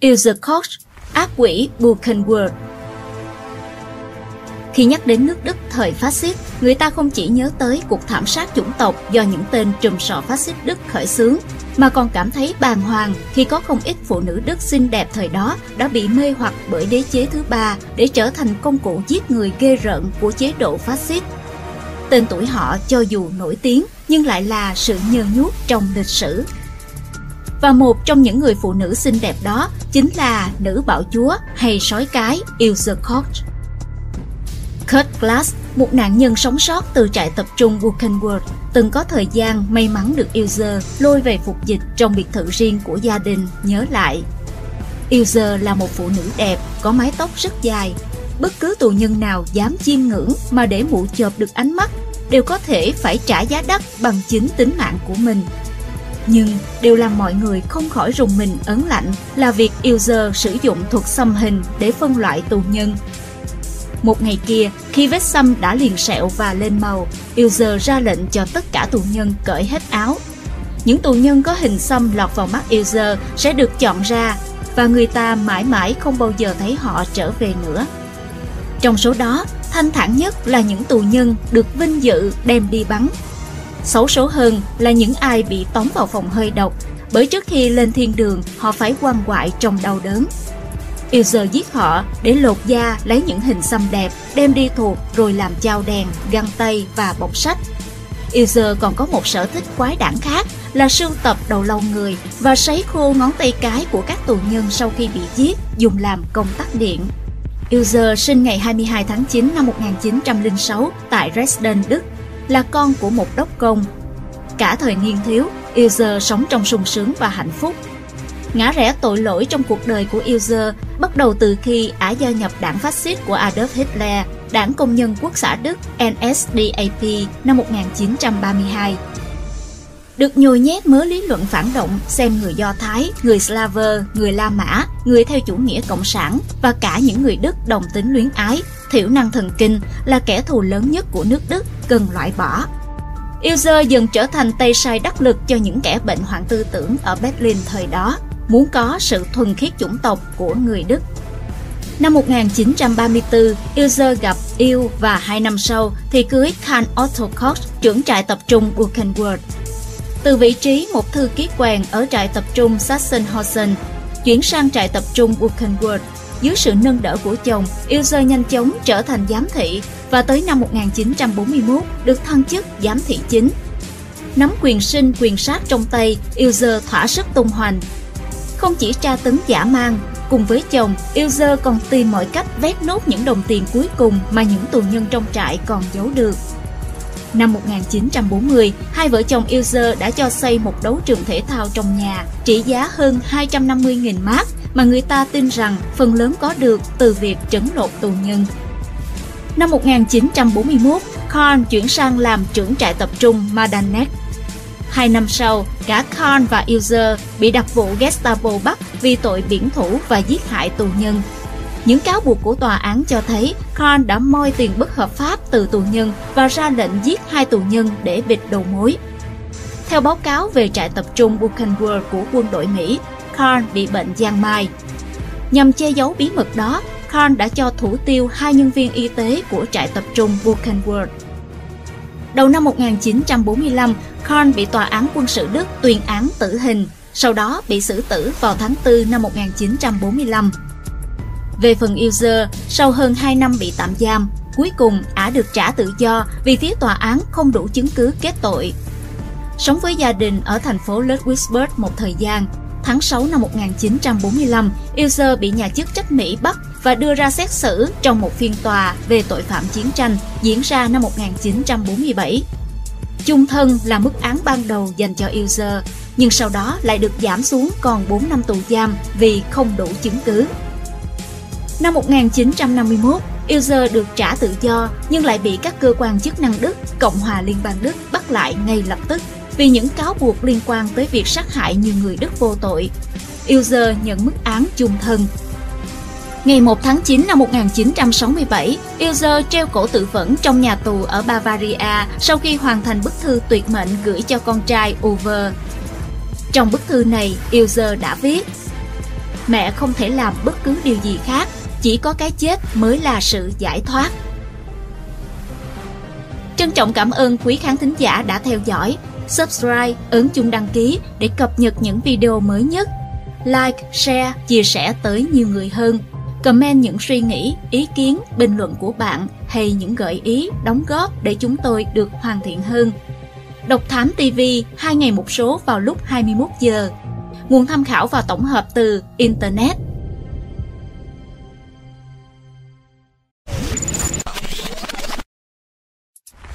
Ilse Koch, ác quỷ Buchenwald Khi nhắc đến nước Đức thời phát xít, người ta không chỉ nhớ tới cuộc thảm sát chủng tộc do những tên trùm sọ phát xít Đức khởi xướng, mà còn cảm thấy bàng hoàng khi có không ít phụ nữ Đức xinh đẹp thời đó đã bị mê hoặc bởi đế chế thứ ba để trở thành công cụ giết người ghê rợn của chế độ phát xít. Tên tuổi họ cho dù nổi tiếng nhưng lại là sự nhơ nhuốc trong lịch sử. Và một trong những người phụ nữ xinh đẹp đó chính là nữ bạo chúa hay sói cái Ilse Koch. Kurt Glass, một nạn nhân sống sót từ trại tập trung Buchenwald, từng có thời gian may mắn được Ilse lôi về phục dịch trong biệt thự riêng của gia đình, nhớ lại. Ilse là một phụ nữ đẹp, có mái tóc rất dài. Bất cứ tù nhân nào dám chiêm ngưỡng mà để mụ chợp được ánh mắt đều có thể phải trả giá đắt bằng chính tính mạng của mình. Nhưng điều làm mọi người không khỏi rùng mình ấn lạnh là việc user sử dụng thuật xăm hình để phân loại tù nhân một ngày kia, khi vết xăm đã liền sẹo và lên màu, user ra lệnh cho tất cả tù nhân cởi hết áo. Những tù nhân có hình xăm lọt vào mắt user sẽ được chọn ra và người ta mãi mãi không bao giờ thấy họ trở về nữa. Trong số đó, thanh thản nhất là những tù nhân được vinh dự đem đi bắn. Xấu số hơn là những ai bị tóm vào phòng hơi độc, bởi trước khi lên thiên đường họ phải quan quại trong đau đớn. Ilse giết họ để lột da lấy những hình xăm đẹp, đem đi thuộc rồi làm chao đèn, găng tay và bọc sách. Ilse còn có một sở thích quái đản khác là sưu tập đầu lâu người và sấy khô ngón tay cái của các tù nhân sau khi bị giết dùng làm công tắc điện. Ilse sinh ngày 22 tháng 9 năm 1906 tại Dresden, Đức, là con của một đốc công. Cả thời niên thiếu, Ilse sống trong sung sướng và hạnh phúc ngã rẽ tội lỗi trong cuộc đời của Ilse bắt đầu từ khi ả gia nhập đảng phát xít của Adolf Hitler, đảng công nhân quốc xã Đức NSDAP năm 1932. Được nhồi nhét mớ lý luận phản động xem người Do Thái, người Slaver, người La Mã, người theo chủ nghĩa cộng sản và cả những người Đức đồng tính luyến ái, thiểu năng thần kinh là kẻ thù lớn nhất của nước Đức cần loại bỏ. Ilse dần trở thành tay sai đắc lực cho những kẻ bệnh hoạn tư tưởng ở Berlin thời đó muốn có sự thuần khiết chủng tộc của người Đức. Năm 1934, Ilse gặp yêu và hai năm sau thì cưới Karl Otto Koch, trưởng trại tập trung Buchenwald. Từ vị trí một thư ký quèn ở trại tập trung Sachsenhausen, chuyển sang trại tập trung Buchenwald, dưới sự nâng đỡ của chồng, Ilse nhanh chóng trở thành giám thị và tới năm 1941 được thăng chức giám thị chính. Nắm quyền sinh quyền sát trong tay, Ilse thỏa sức tung hoành, không chỉ tra tấn giả mang, cùng với chồng, Ilse còn tìm mọi cách vét nốt những đồng tiền cuối cùng mà những tù nhân trong trại còn giấu được. Năm 1940, hai vợ chồng Ilse đã cho xây một đấu trường thể thao trong nhà trị giá hơn 250.000 mark mà người ta tin rằng phần lớn có được từ việc trấn lột tù nhân. Năm 1941, Khan chuyển sang làm trưởng trại tập trung Madanek Hai năm sau, cả Khan và Ilse bị đặc vụ Gestapo bắt vì tội biển thủ và giết hại tù nhân. Những cáo buộc của tòa án cho thấy Khan đã moi tiền bất hợp pháp từ tù nhân và ra lệnh giết hai tù nhân để bịt đầu mối. Theo báo cáo về trại tập trung Buchenwald của quân đội Mỹ, Khan bị bệnh giang mai. Nhằm che giấu bí mật đó, Khan đã cho thủ tiêu hai nhân viên y tế của trại tập trung Buchenwald. Đầu năm 1945, Korn bị tòa án quân sự Đức tuyên án tử hình, sau đó bị xử tử vào tháng 4 năm 1945. Về phần user, sau hơn 2 năm bị tạm giam, cuối cùng ả được trả tự do vì phía tòa án không đủ chứng cứ kết tội. Sống với gia đình ở thành phố Ludwigsburg một thời gian, tháng 6 năm 1945, User bị nhà chức trách Mỹ bắt và đưa ra xét xử trong một phiên tòa về tội phạm chiến tranh diễn ra năm 1947. Chung thân là mức án ban đầu dành cho User, nhưng sau đó lại được giảm xuống còn 4 năm tù giam vì không đủ chứng cứ. Năm 1951, Ilzer được trả tự do nhưng lại bị các cơ quan chức năng Đức, Cộng hòa Liên bang Đức bắt lại ngay lập tức vì những cáo buộc liên quan tới việc sát hại nhiều người Đức vô tội. Ilzer nhận mức án chung thân Ngày 1 tháng 9 năm 1967, Ilzer treo cổ tự vẫn trong nhà tù ở Bavaria sau khi hoàn thành bức thư tuyệt mệnh gửi cho con trai Uwe. Trong bức thư này, Ilzer đã viết mẹ không thể làm bất cứ điều gì khác, chỉ có cái chết mới là sự giải thoát. Trân trọng cảm ơn quý khán thính giả đã theo dõi. Subscribe, ấn chuông đăng ký để cập nhật những video mới nhất. Like, share, chia sẻ tới nhiều người hơn. Comment những suy nghĩ, ý kiến, bình luận của bạn hay những gợi ý, đóng góp để chúng tôi được hoàn thiện hơn. Độc Thám TV, hai ngày một số vào lúc 21 giờ. Nguồn tham khảo và tổng hợp từ Internet.